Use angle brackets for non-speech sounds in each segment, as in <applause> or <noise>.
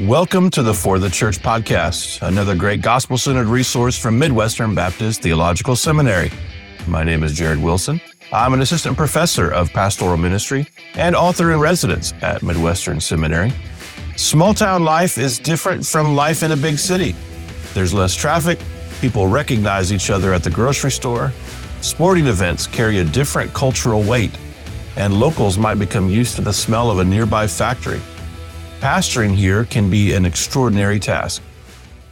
Welcome to the For the Church podcast, another great gospel centered resource from Midwestern Baptist Theological Seminary. My name is Jared Wilson. I'm an assistant professor of pastoral ministry and author in residence at Midwestern Seminary. Small town life is different from life in a big city. There's less traffic, people recognize each other at the grocery store, sporting events carry a different cultural weight, and locals might become used to the smell of a nearby factory. Pastoring here can be an extraordinary task.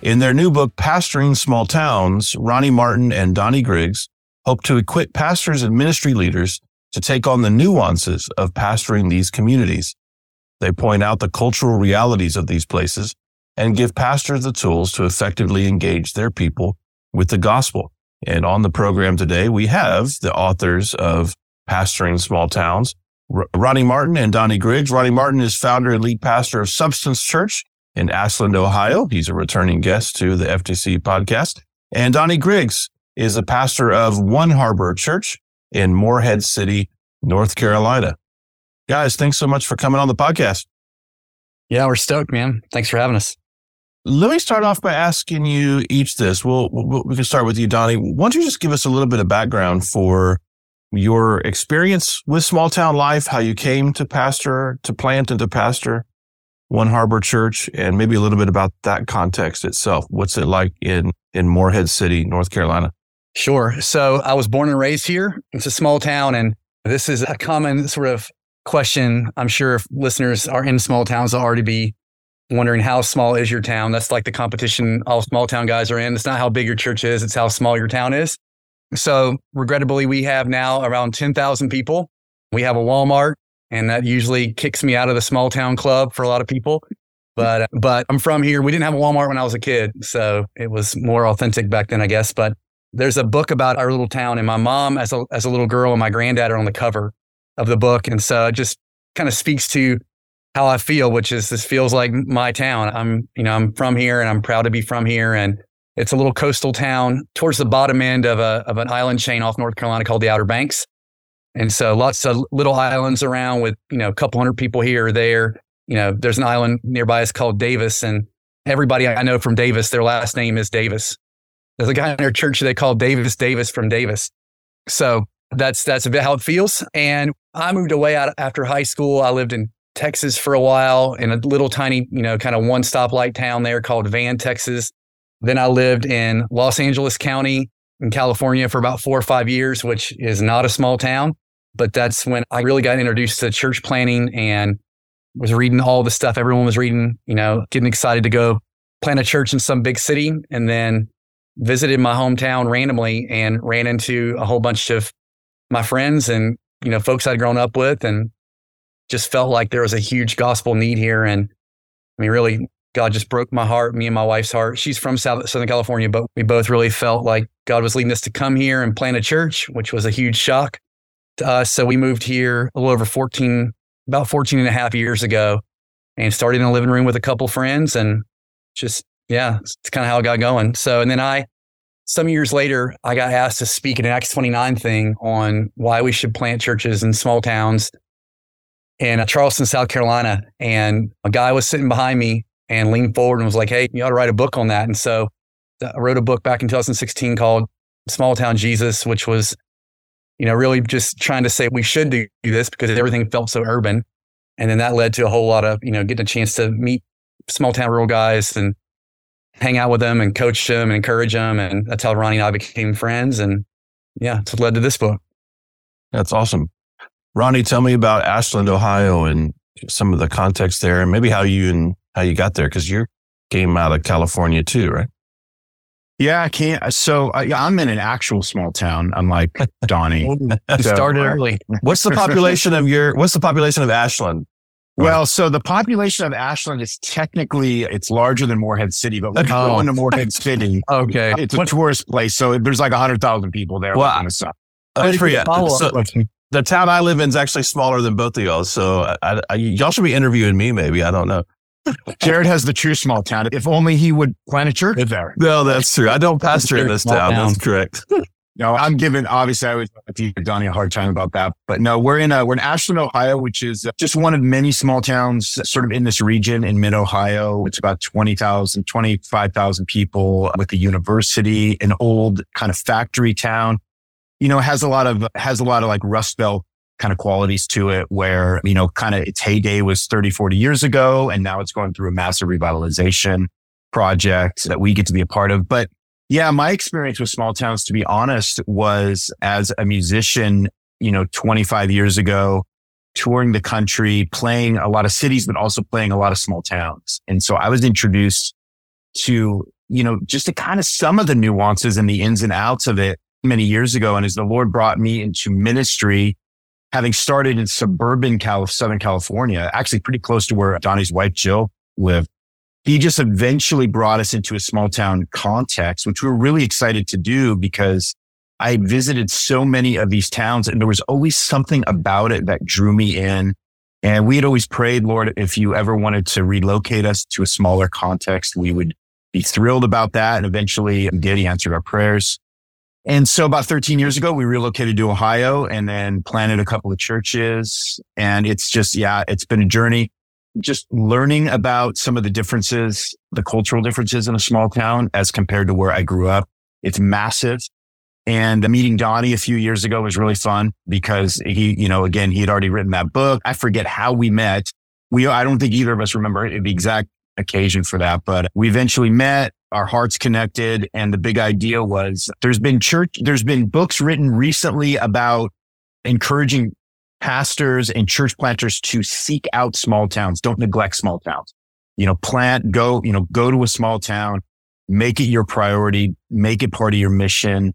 In their new book, Pastoring Small Towns, Ronnie Martin and Donnie Griggs hope to equip pastors and ministry leaders to take on the nuances of pastoring these communities. They point out the cultural realities of these places and give pastors the tools to effectively engage their people with the gospel. And on the program today, we have the authors of Pastoring Small Towns, Ronnie Martin and Donnie Griggs. Ronnie Martin is founder and lead pastor of Substance Church in Ashland, Ohio. He's a returning guest to the FTC podcast. And Donnie Griggs is a pastor of One Harbor Church in Morehead City, North Carolina. Guys, thanks so much for coming on the podcast. Yeah, we're stoked, man. Thanks for having us. Let me start off by asking you each this. We'll, we'll, we can start with you, Donnie. Why don't you just give us a little bit of background for your experience with small town life, how you came to pastor, to plant and to pastor One Harbor Church, and maybe a little bit about that context itself. What's it like in, in Morehead City, North Carolina? Sure. So I was born and raised here. It's a small town, and this is a common sort of question. I'm sure if listeners are in small towns, they'll already be wondering how small is your town. That's like the competition all small town guys are in. It's not how big your church is, it's how small your town is. So, regrettably, we have now around 10,000 people. We have a Walmart, and that usually kicks me out of the small town club for a lot of people. But, uh, but I'm from here. We didn't have a Walmart when I was a kid. So it was more authentic back then, I guess. But there's a book about our little town, and my mom, as a, as a little girl, and my granddad are on the cover of the book. And so it just kind of speaks to how I feel, which is this feels like my town. I'm, you know, I'm from here and I'm proud to be from here. And it's a little coastal town towards the bottom end of a of an island chain off North Carolina called the Outer Banks. And so lots of little islands around with, you know, a couple hundred people here or there. You know, there's an island nearby it's called Davis. And everybody I know from Davis, their last name is Davis. There's a guy in our church they call Davis Davis from Davis. So that's that's a bit how it feels. And I moved away out after high school. I lived in Texas for a while in a little tiny, you know, kind of one stoplight town there called Van, Texas. Then I lived in Los Angeles County in California for about four or five years, which is not a small town. But that's when I really got introduced to church planting and was reading all the stuff everyone was reading, you know, getting excited to go plant a church in some big city. And then visited my hometown randomly and ran into a whole bunch of my friends and, you know, folks I'd grown up with and just felt like there was a huge gospel need here. And I mean, really God just broke my heart, me and my wife's heart. She's from South, Southern California, but we both really felt like God was leading us to come here and plant a church, which was a huge shock to us. So we moved here a little over 14, about 14 and a half years ago and started in a living room with a couple friends and just, yeah, it's kind of how it got going. So, and then I, some years later, I got asked to speak at an Acts 29 thing on why we should plant churches in small towns in uh, Charleston, South Carolina. And a guy was sitting behind me and leaned forward and was like, Hey, you ought to write a book on that. And so uh, I wrote a book back in 2016 called Small Town Jesus, which was, you know, really just trying to say we should do this because everything felt so urban. And then that led to a whole lot of, you know, getting a chance to meet small town rural guys and hang out with them and coach them and encourage them. And that's how Ronnie and I became friends. And yeah, it's led to this book. That's awesome. Ronnie, tell me about Ashland, Ohio and some of the context there and maybe how you and how you got there because you came out of California too, right? Yeah, I can't. So uh, I, am in an actual small town, unlike <laughs> Donnie. so, started early. <laughs> What's the population of your? What's the population of Ashland? Well, so the population of Ashland is technically it's larger than Morehead City, but when you go oh. into Morehead <laughs> City, okay, it's a what? tourist place, so there's like hundred thousand people there. Well, on the side. Uh, for you. So, the town I live in is actually smaller than both of y'all, so I, I, y'all should be interviewing me. Maybe I don't know. Jared has the true small town. If only he would plant a church there. No, that's true. I don't pastor in this town. That's correct. <laughs> No, I'm giving, obviously, I always give Donnie a hard time about that. But no, we're in, a, we're in Ashland, Ohio, which is just one of many small towns sort of in this region in mid Ohio. It's about 20,000, 25,000 people with a university, an old kind of factory town. You know, has a lot of, has a lot of like Rust Belt kind of qualities to it where, you know, kind of its heyday was 30, 40 years ago. And now it's going through a massive revitalization project that we get to be a part of. But yeah, my experience with small towns, to be honest, was as a musician, you know, 25 years ago, touring the country, playing a lot of cities, but also playing a lot of small towns. And so I was introduced to, you know, just to kind of some of the nuances and the ins and outs of it many years ago. And as the Lord brought me into ministry, having started in suburban Southern California, actually pretty close to where Donnie's wife, Jill, lived he just eventually brought us into a small town context, which we were really excited to do because I visited so many of these towns and there was always something about it that drew me in. And we had always prayed, Lord, if you ever wanted to relocate us to a smaller context, we would be thrilled about that. And eventually did. He answered our prayers. And so about 13 years ago, we relocated to Ohio and then planted a couple of churches. And it's just, yeah, it's been a journey just learning about some of the differences, the cultural differences in a small town as compared to where I grew up. It's massive. And the meeting Donnie a few years ago was really fun because he, you know, again, he had already written that book. I forget how we met. We, I don't think either of us remember the exact occasion for that, but we eventually met. Our hearts connected. And the big idea was there's been church, there's been books written recently about encouraging pastors and church planters to seek out small towns. Don't neglect small towns. You know, plant, go, you know, go to a small town, make it your priority, make it part of your mission.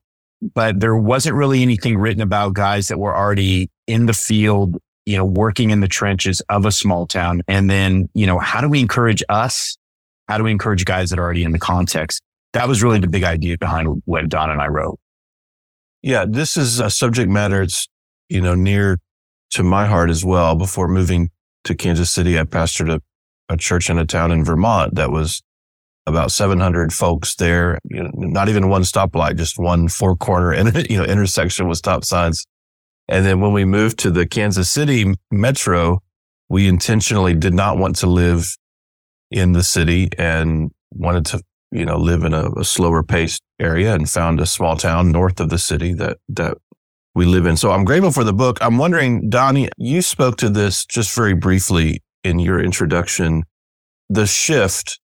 But there wasn't really anything written about guys that were already in the field, you know, working in the trenches of a small town. And then, you know, how do we encourage us? How do we encourage guys that are already in the context? That was really the big idea behind what Don and I wrote. Yeah, this is a subject matter. It's, you know, near to my heart as well. Before moving to Kansas City, I pastored a, a church in a town in Vermont that was about 700 folks there. You know, not even one stoplight, just one four corner <laughs> you know intersection with stop signs. And then when we moved to the Kansas City metro, we intentionally did not want to live in the city and wanted to, you know, live in a, a slower paced area and found a small town north of the city that, that we live in. So I'm grateful for the book. I'm wondering, Donnie, you spoke to this just very briefly in your introduction, the shift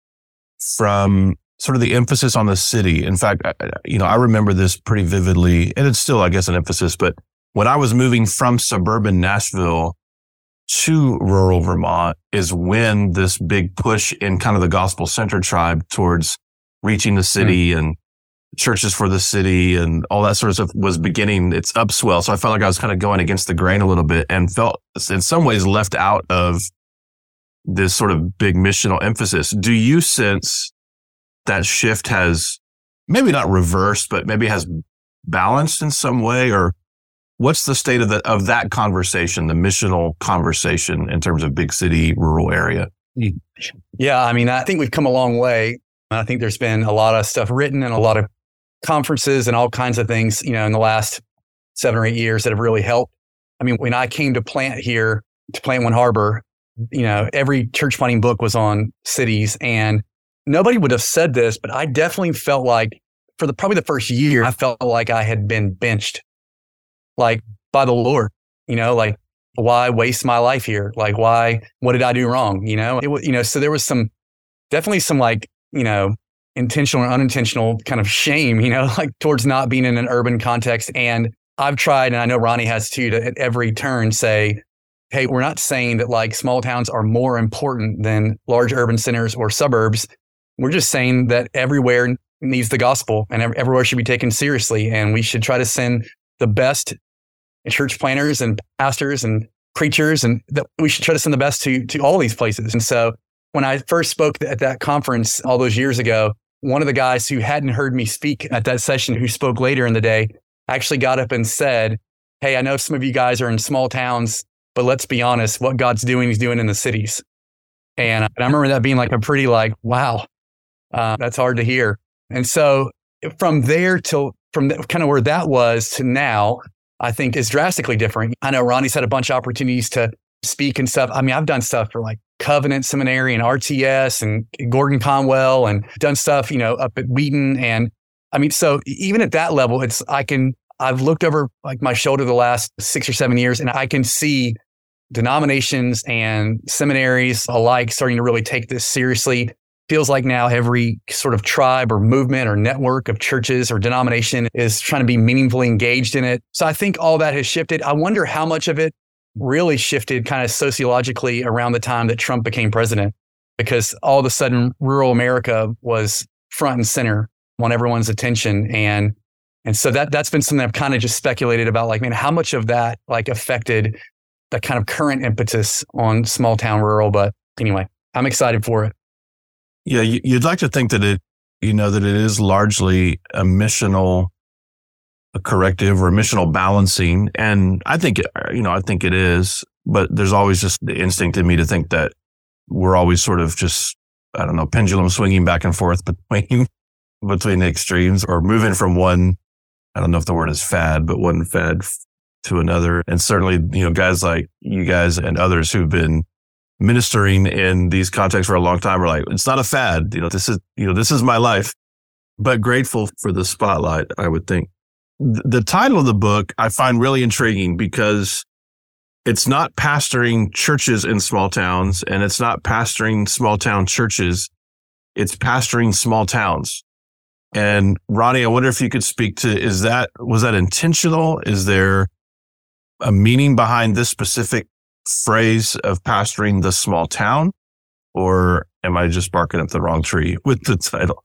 from sort of the emphasis on the city. In fact, you know, I remember this pretty vividly and it's still, I guess, an emphasis, but when I was moving from suburban Nashville to rural Vermont is when this big push in kind of the gospel center tribe towards reaching the city mm. and churches for the city and all that sort of stuff was beginning its upswell. So I felt like I was kind of going against the grain a little bit and felt in some ways left out of this sort of big missional emphasis. Do you sense that shift has maybe not reversed, but maybe has balanced in some way or what's the state of the, of that conversation, the missional conversation in terms of big city, rural area? Yeah. I mean, I think we've come a long way. I think there's been a lot of stuff written and a lot of conferences and all kinds of things, you know, in the last seven or eight years that have really helped. I mean, when I came to plant here, to plant One Harbor, you know, every church planting book was on cities and nobody would have said this, but I definitely felt like for the probably the first year, I felt like I had been benched like by the Lord, you know, like why waste my life here? Like why, what did I do wrong? You know, it was, you know, so there was some, definitely some like, you know, intentional or unintentional kind of shame, you know, <laughs> like towards not being in an urban context. And I've tried, and I know Ronnie has too, to at every turn say, hey, we're not saying that like small towns are more important than large urban centers or suburbs. We're just saying that everywhere needs the gospel and everywhere should be taken seriously. And we should try to send the best church planters and pastors and preachers and that we should try to send the best to, to all these places. And so when I first spoke at that conference all those years ago, one of the guys who hadn't heard me speak at that session, who spoke later in the day, actually got up and said, Hey, I know some of you guys are in small towns, but let's be honest, what God's doing, he's doing in the cities. And, and I remember that being like a pretty like, wow, uh, that's hard to hear. And so from there till from the, kind of where that was to now, I think is drastically different. I know Ronnie's had a bunch of opportunities to speak and stuff. I mean, I've done stuff for like Covenant Seminary and RTS and Gordon Conwell and done stuff, you know, up at Wheaton. And I mean, so even at that level, it's, I can, I've looked over like my shoulder the last six or seven years and I can see denominations and seminaries alike starting to really take this seriously. Feels like now every sort of tribe or movement or network of churches or denomination is trying to be meaningfully engaged in it. So I think all that has shifted. I wonder how much of it really shifted kind of sociologically around the time that Trump became president, because all of a sudden rural America was front and center on everyone's attention. And and so that that's been something I've kind of just speculated about, like, man, how much of that like affected the kind of current impetus on small town rural. But anyway, I'm excited for it. Yeah, you'd like to think that it, you know, that it is largely a missional a corrective or missional balancing. And I think, uh, you know, I think it is, but there's always just the instinct in me to think that we're always sort of just, I don't know, pendulum swinging back and forth <laughs> between, between the extremes or moving from one, I don't know if the word is fad, but one fad to another. And certainly, you know, guys like you guys and others who've been ministering in these contexts for a long time are like, it's not a fad. You know, this is, you know, this is my life, but grateful for the spotlight, I would think the title of the book I find really intriguing because it's not pastoring churches in small towns and it's not pastoring small town churches. It's pastoring small towns. And Ronnie, I wonder if you could speak to, is that, was that intentional? Is there a meaning behind this specific phrase of pastoring the small town? Or am I just barking up the wrong tree with the title?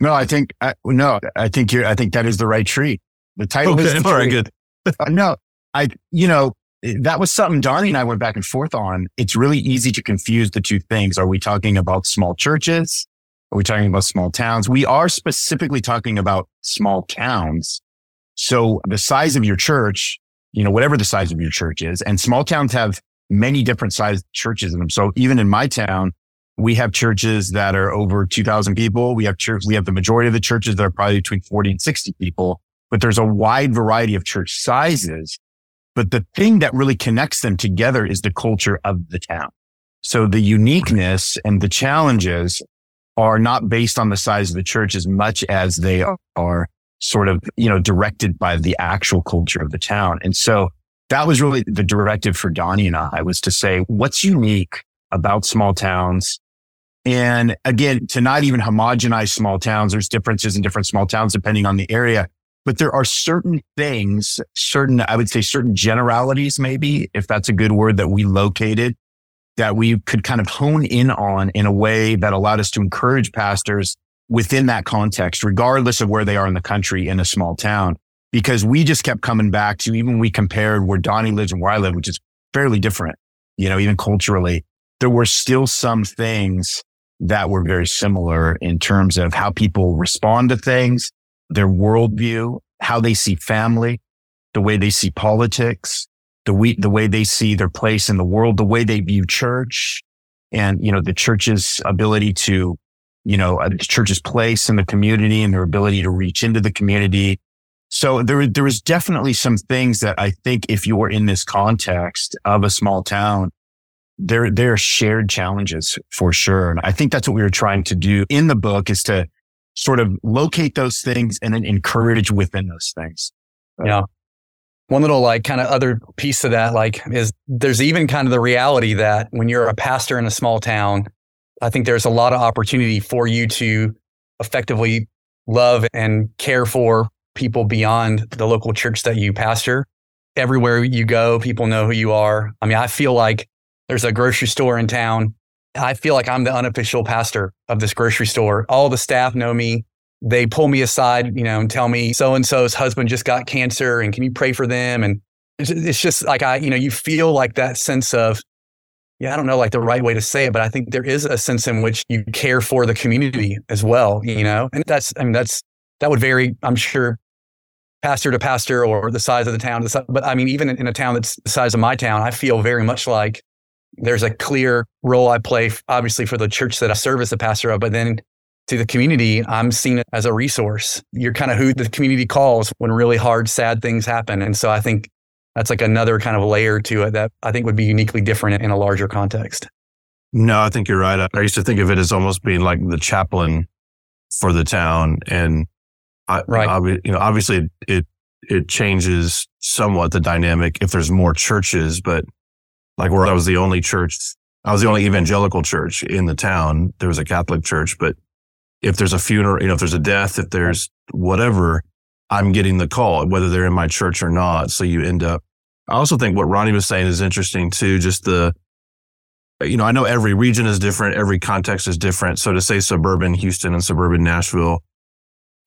No, I think I, no, I think you're. I think that is the right tree. The title okay, is all right. Good. uh, no, I. You know, that was something Donnie and I went back and forth on. It's really easy to confuse the two things. Are we talking about small churches? Are we talking about small towns? We are specifically talking about small towns. So the size of your church, you know, whatever the size of your church is, and small towns have many different sized churches in them. So even in my town, we have churches that are over 2000 people. We have church, we have the majority of the churches that are probably between 40 and 60 people, but there's a wide variety of church sizes. But the thing that really connects them together is the culture of the town. So the uniqueness and the challenges are not based on the size of the church as much as they are sort of, you know, directed by the actual culture of the town. And so that was really the directive for Donnie and I was to say, what's unique about small towns and again, to not even homogenize small towns, there's differences in different small towns depending on the area. But there are certain things, certain, I would say certain generalities, maybe, if that's a good word that we located that we could kind of hone in on in a way that allowed us to encourage pastors within that context, regardless of where they are in the country in a small town. Because we just kept coming back to even we compared where Donnie lives and where I live, which is fairly different, you know, even culturally, there were still some things that were very similar in terms of how people respond to things, their worldview, how they see family, the way they see politics, the way, the way they see their place in the world, the way they view church and, you know, the church's ability to, you know, uh, the church's place in the community and their ability to reach into the community. So there, there was definitely some things that I think if you were in this context of a small town, there, there are shared challenges for sure. And I think that's what we were trying to do in the book is to sort of locate those things and then encourage within those things. Yeah. One little like kind of other piece of that, like is there's even kind of the reality that when you're a pastor in a small town, I think there's a lot of opportunity for you to effectively love and care for people beyond the local church that you pastor. Everywhere you go, people know who you are. I mean, I feel like there's a grocery store in town. I feel like I'm the unofficial pastor of this grocery store. All the staff know me. They pull me aside, you know, and tell me so and so's husband just got cancer and can you pray for them? And it's just like I, you know, you feel like that sense of, yeah, I don't know like the right way to say it, but I think there is a sense in which you care for the community as well, you know? And that's, I mean, that's, that would vary, I'm sure, pastor to pastor or the size of the town. But I mean, even in a town that's the size of my town, I feel very much like there's a clear role I play, obviously, for the church that I serve as a pastor of, but then to the community, I'm seen as a resource. You're kind of who the community calls when really hard, sad things happen. And so I think that's like another kind of layer to it that I think would be uniquely different in a larger context. No, I think you're right. I used to think of it as almost being like the chaplain for the town. And I, right. you know, obviously it, it changes somewhat the dynamic if there's more churches, but like where I was the only church, I was the only evangelical church in the town. There was a Catholic church, but if there's a funeral, you know, if there's a death, if there's whatever, I'm getting the call, whether they're in my church or not. So you end up, I also think what Ronnie was saying is interesting too. Just the, you know, I know every region is different. Every context is different. So to say suburban Houston and suburban Nashville,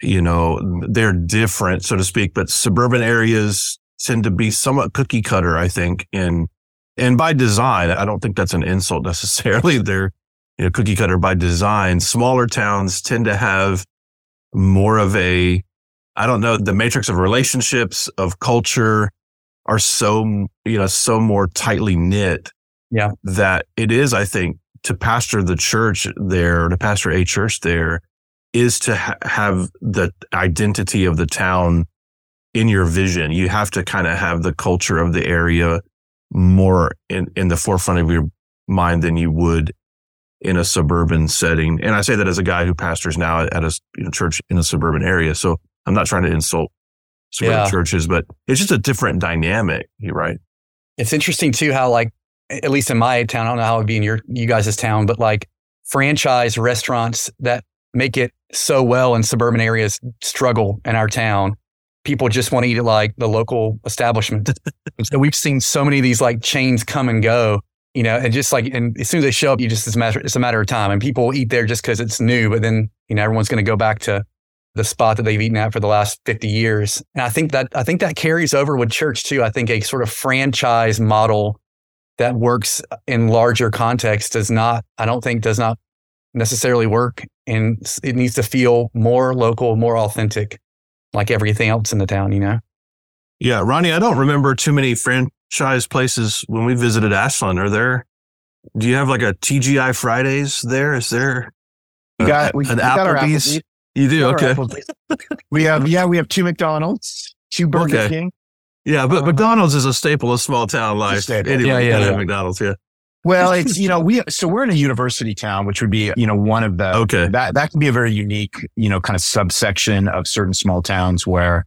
you know, they're different, so to speak, but suburban areas tend to be somewhat cookie cutter, I think. And, and by design, I don't think that's an insult <laughs> necessarily. They're, you know, cookie cutter by design. Smaller towns tend to have more of a, I don't know, the matrix of relationships, of culture are so, you know, so more tightly knit. Yeah. That it is, I think, to pastor the church there, to pastor a church there, is to ha- have the identity of the town in your vision. You have to kind of have the culture of the area more in, in the forefront of your mind than you would in a suburban setting. And I say that as a guy who pastors now at a you know, church in a suburban area. So I'm not trying to insult suburban yeah. churches, but it's just a different dynamic. Right. It's interesting too how like at least in my town, I don't know how it would be in your you guys' town, but like franchise restaurants that make it so well in suburban areas struggle in our town. People just want to eat at like the local establishment. so we've seen so many of these like chains come and go, you know, and just like, and as soon as they show up, you just, it's a matter, it's a matter of time. And people eat there just because it's new, but then, you know, everyone's going to go back to the spot that they've eaten at for the last 50 years. And I think that, I think that carries over with church too. I think a sort of franchise model that works in larger context does not, I don't think does not necessarily work and it needs to feel more local, more authentic, like everything else in the town, you know? Yeah, Ronnie, I don't remember too many franchise places when we visited Ashland. Are there, do you have like a TGI Fridays there? Is there we got, we, an we Applebee's? Applebee's? You do? Okay. <laughs> we have, yeah, we have two McDonald's, two Burger okay. King. Yeah, but uh, McDonald's is a staple of small town life. Anyway, yeah, yeah, yeah. McDonald's, yeah. Well, it's you know we so we're in a university town, which would be you know one of the okay that that can be a very unique you know kind of subsection of certain small towns where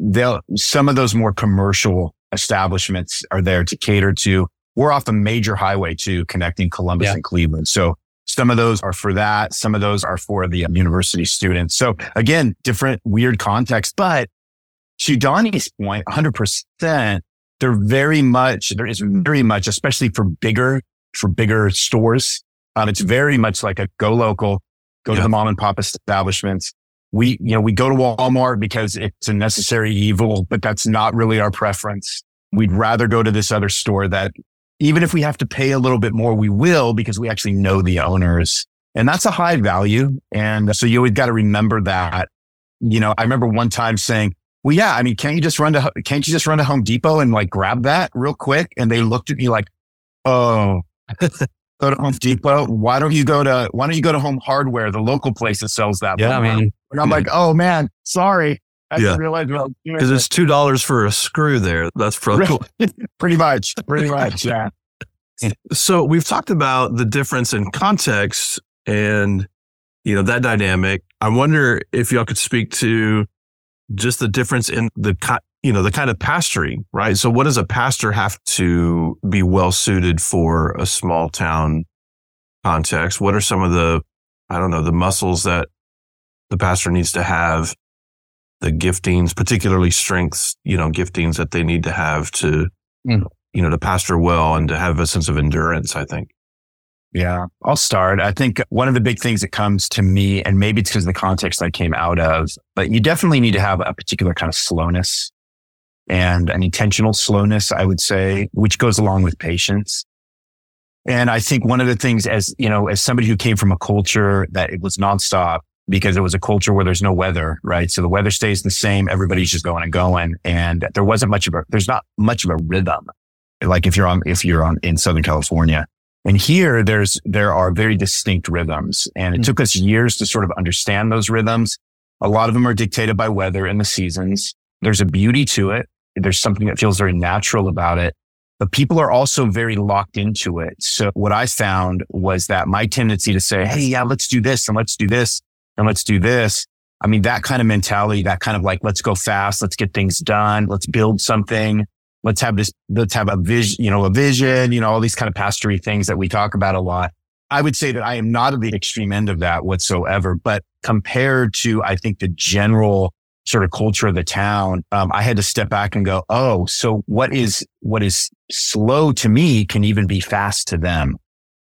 they'll some of those more commercial establishments are there to cater to. We're off a major highway to connecting Columbus yeah. and Cleveland, so some of those are for that. Some of those are for the university students. So again, different weird context, but to Donnie's point, 100% they're very much, there is very much, especially for bigger, for bigger stores. Um, it's very much like a go local, go yeah. to the mom and pop establishments. We, you know, we go to Walmart because it's a necessary evil, but that's not really our preference. We'd rather go to this other store that even if we have to pay a little bit more, we will because we actually know the owners. And that's a high value. And so you always got to remember that. You know, I remember one time saying, well, yeah, I mean, can't you just run to, can't you just run to Home Depot and like grab that real quick? And they looked at me like, oh, <laughs> go to Home Depot. Why don't you go to, why don't you go to Home Hardware, the local place that sells that? Yeah, I mean, and I'm like, oh man, sorry. I yeah. because it's two dollars for a screw there. That's pretty cool. <laughs> pretty much, pretty much, yeah. So we've talked about the difference in context and you know that dynamic. I wonder if y'all could speak to just the difference in the you know the kind of pastoring, right? So, what does a pastor have to be well suited for a small town context? What are some of the I don't know the muscles that the pastor needs to have, the giftings, particularly strengths, you know, giftings that they need to have to mm. you know to pastor well and to have a sense of endurance. I think. Yeah, I'll start. I think one of the big things that comes to me, and maybe it's because of the context I came out of, but you definitely need to have a particular kind of slowness and an intentional slowness, I would say, which goes along with patience. And I think one of the things as, you know, as somebody who came from a culture that it was nonstop because it was a culture where there's no weather, right? So the weather stays the same. Everybody's just going and going. And there wasn't much of a, there's not much of a rhythm. Like if you're on, if you're on in Southern California, And here there's, there are very distinct rhythms and it mm-hmm. took us years to sort of understand those rhythms. A lot of them are dictated by weather and the seasons. There's a beauty to it. There's something that feels very natural about it, but people are also very locked into it. So what I found was that my tendency to say, Hey, yeah, let's do this and let's do this and let's do this. I mean, that kind of mentality, that kind of like, let's go fast. Let's get things done. Let's build something let's have this, let's have a vision, you know, a vision, you know, all these kind of pastory things that we talk about a lot. I would say that I am not at the extreme end of that whatsoever, but compared to, I think the general sort of culture of the town, um, I had to step back and go, Oh, so what is, what is slow to me can even be fast to them.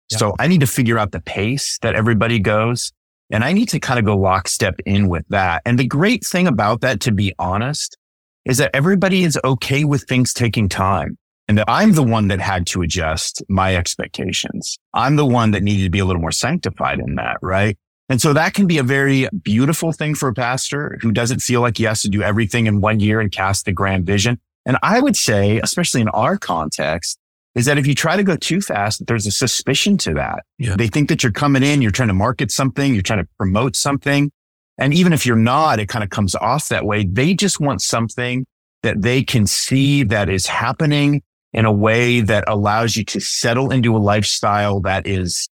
Yeah. So I need to figure out the pace that everybody goes. And I need to kind of go lockstep in with that. And the great thing about that, to be honest, is that everybody is okay with things taking time and that I'm the one that had to adjust my expectations. I'm the one that needed to be a little more sanctified in that, right? And so that can be a very beautiful thing for a pastor who doesn't feel like he has to do everything in one year and cast the grand vision. And I would say, especially in our context, is that if you try to go too fast, there's a suspicion to that. Yeah. They think that you're coming in, you're trying to market something, you're trying to promote something. And even if you're not, it kind of comes off that way. They just want something that they can see that is happening in a way that allows you to settle into a lifestyle that is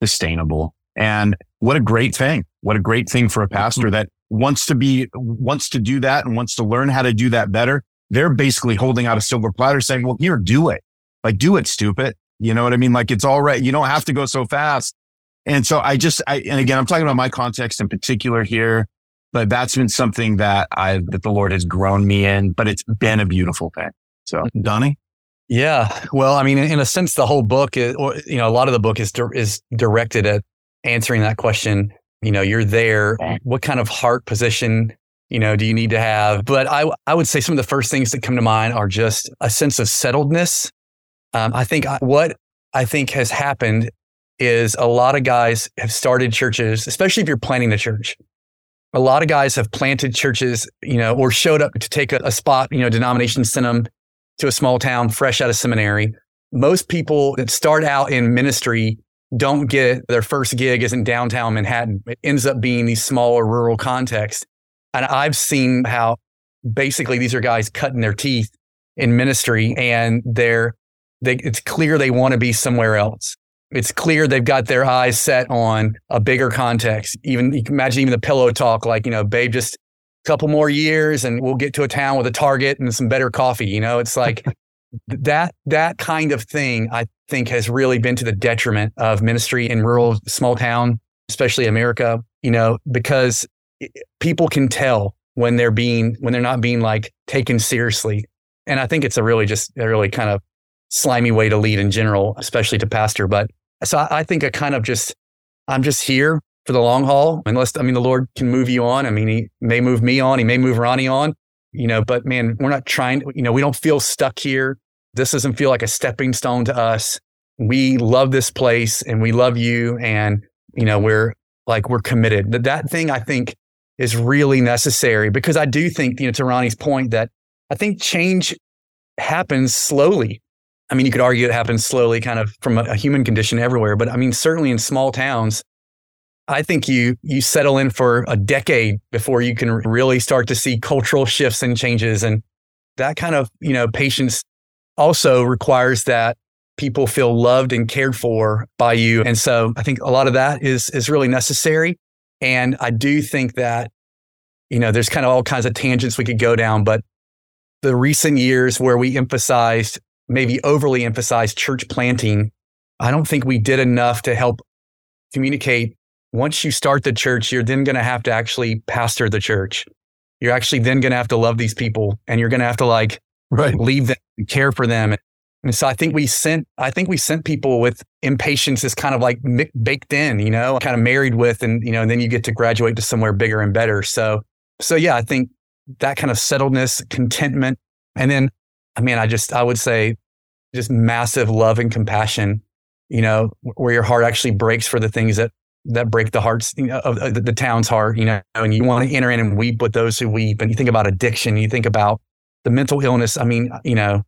sustainable. And what a great thing. What a great thing for a pastor that wants to be, wants to do that and wants to learn how to do that better. They're basically holding out a silver platter saying, well, here, do it. Like, do it, stupid. You know what I mean? Like, it's all right. You don't have to go so fast. And so I just, I, and again, I'm talking about my context in particular here, but that's been something that I, that the Lord has grown me in, but it's been a beautiful thing. So Donnie? Yeah. Well, I mean, in a sense, the whole book is, or, you know, a lot of the book is, is directed at answering that question. You know, you're there. What kind of heart position, you know, do you need to have? But I, I would say some of the first things that come to mind are just a sense of settledness. Um, I think what I think has happened is a lot of guys have started churches, especially if you're planning a church. A lot of guys have planted churches, you know, or showed up to take a, a spot, you know, denomination sent them to a small town fresh out of seminary. Most people that start out in ministry don't get their first gig isn't downtown Manhattan. It ends up being these smaller rural contexts. And I've seen how basically these are guys cutting their teeth in ministry and they're, they, it's clear they want to be somewhere else it's clear they've got their eyes set on a bigger context. Even you can imagine even the pillow talk, like, you know, babe, just a couple more years and we'll get to a town with a target and some better coffee. You know, it's like <laughs> that, that kind of thing, I think has really been to the detriment of ministry in rural small town, especially America, you know, because people can tell when they're being, when they're not being like taken seriously. And I think it's a really just a really kind of slimy way to lead in general, especially to pastor. But so I, I think I kind of just, I'm just here for the long haul. Unless, I mean, the Lord can move you on. I mean, he may move me on. He may move Ronnie on, you know, but man, we're not trying, you know, we don't feel stuck here. This doesn't feel like a stepping stone to us. We love this place and we love you. And, you know, we're like, we're committed. That, that thing I think is really necessary because I do think, you know, to Ronnie's point that I think change happens slowly. I mean, you could argue it happens slowly, kind of from a, a human condition everywhere. But I mean, certainly in small towns, I think you you settle in for a decade before you can really start to see cultural shifts and changes, and that kind of you know patience also requires that people feel loved and cared for by you. And so I think a lot of that is is really necessary. And I do think that you know there's kind of all kinds of tangents we could go down, but the recent years where we emphasized maybe overly emphasized church planting. I don't think we did enough to help communicate. Once you start the church, you're then going to have to actually pastor the church. You're actually then going to have to love these people and you're going to have to like right. leave them and care for them. And so I think we sent, I think we sent people with impatience is kind of like baked in, you know, kind of married with, and, you know, and then you get to graduate to somewhere bigger and better. So, so yeah, I think that kind of settledness, contentment. And then I mean, I just, I would say just massive love and compassion, you know, where your heart actually breaks for the things that, that break the hearts you know, of, the, the town's heart, you know, and you want to enter in and weep with those who weep. And you think about addiction, you think about the mental illness. I mean, you know,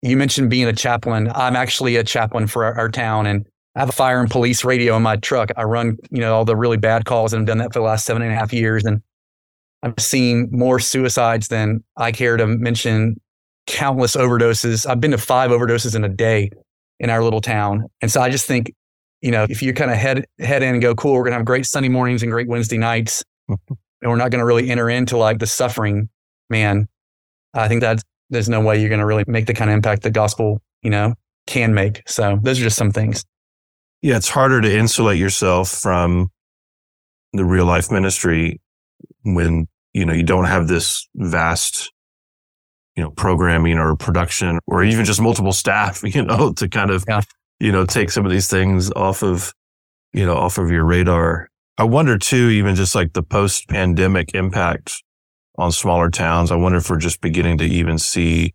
you mentioned being a chaplain. I'm actually a chaplain for our, our, town and I have a fire and police radio in my truck. I run, you know, all the really bad calls and I've done that for the last seven and a half years. And I've seen more suicides than I care to mention countless overdoses. I've been to five overdoses in a day in our little town. And so I just think, you know, if you kind of head head in and go, cool, we're gonna have great Sunday mornings and great Wednesday nights, <laughs> and we're not gonna really enter into like the suffering, man. I think that there's no way you're gonna really make the kind of impact the gospel, you know, can make. So those are just some things. Yeah, it's harder to insulate yourself from the real life ministry when you know you don't have this vast you know, programming or production or even just multiple staff, <laughs> you know, to kind of, yeah. you know, take some of these things off of, you know, off of your radar. I wonder too, even just like the post pandemic impact on smaller towns. I wonder if we're just beginning to even see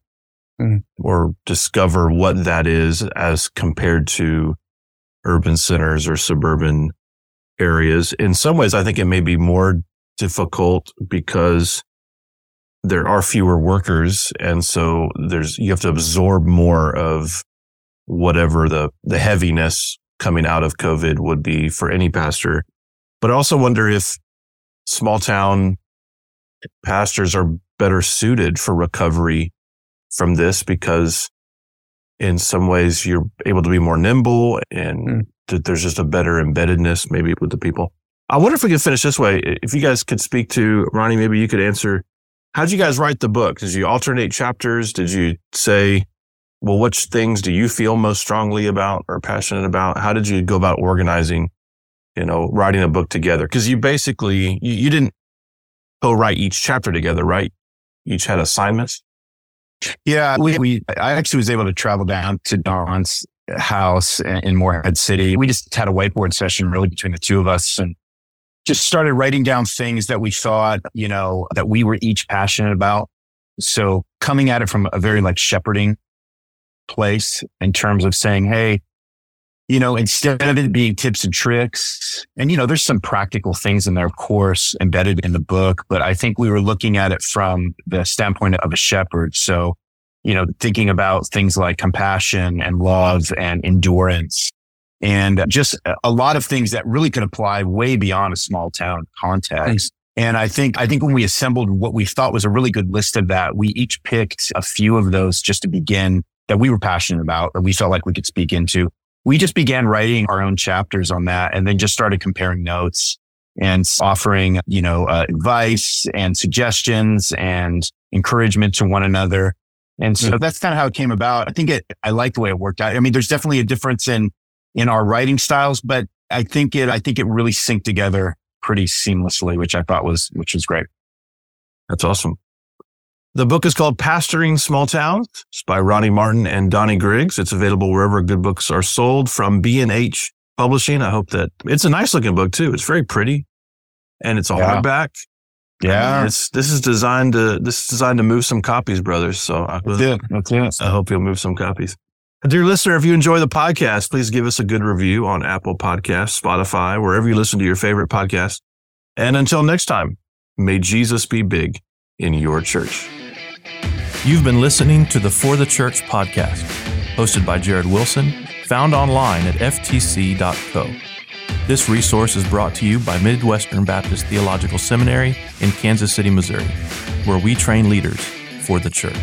mm. or discover what that is as compared to urban centers or suburban areas. In some ways, I think it may be more difficult because there are fewer workers. And so there's, you have to absorb more of whatever the, the heaviness coming out of COVID would be for any pastor. But I also wonder if small town pastors are better suited for recovery from this because in some ways you're able to be more nimble and mm. that there's just a better embeddedness maybe with the people. I wonder if we could finish this way. If you guys could speak to Ronnie, maybe you could answer How'd you guys write the book? Did you alternate chapters? Did you say, well, which things do you feel most strongly about or passionate about? How did you go about organizing, you know, writing a book together? Cause you basically, you, you didn't co-write each chapter together, right? Each had assignments. Yeah, we, we, I actually was able to travel down to Don's house in Morehead City. We just had a whiteboard session really between the two of us and just started writing down things that we thought, you know, that we were each passionate about. So coming at it from a very like shepherding place in terms of saying, Hey, you know, instead of it being tips and tricks, and you know, there's some practical things in there, of course, embedded in the book, but I think we were looking at it from the standpoint of a shepherd. So, you know, thinking about things like compassion and love and endurance and just a lot of things that really could apply way beyond a small town context. And I think, I think when we assembled what we thought was a really good list of that, we each picked a few of those just to begin that we were passionate about that we felt like we could speak into. We just began writing our own chapters on that and then just started comparing notes and offering, you know, uh, advice and suggestions and encouragement to one another. And so mm-hmm. that's kind of how it came about. I think it, I like the way it worked out. I mean, there's definitely a difference in in our writing styles, but I think it, I think it really synced together pretty seamlessly, which I thought was, which was great. That's awesome. The book is called Pastoring Small Towns. It's by Ronnie Martin and Donnie Griggs. It's available wherever good books are sold from B&H Publishing. I hope that it's a nice looking book too. It's very pretty and it's a yeah. hardback. Yeah. I mean, it's, this is designed to, this is designed to move some copies, brothers. So I, That's it. That's it. I hope you'll move some copies. Dear listener, if you enjoy the podcast, please give us a good review on Apple Podcasts, Spotify, wherever you listen to your favorite podcast. And until next time, may Jesus be big in your church. You've been listening to the For the Church podcast, hosted by Jared Wilson, found online at ftc.co. This resource is brought to you by Midwestern Baptist Theological Seminary in Kansas City, Missouri, where we train leaders for the church.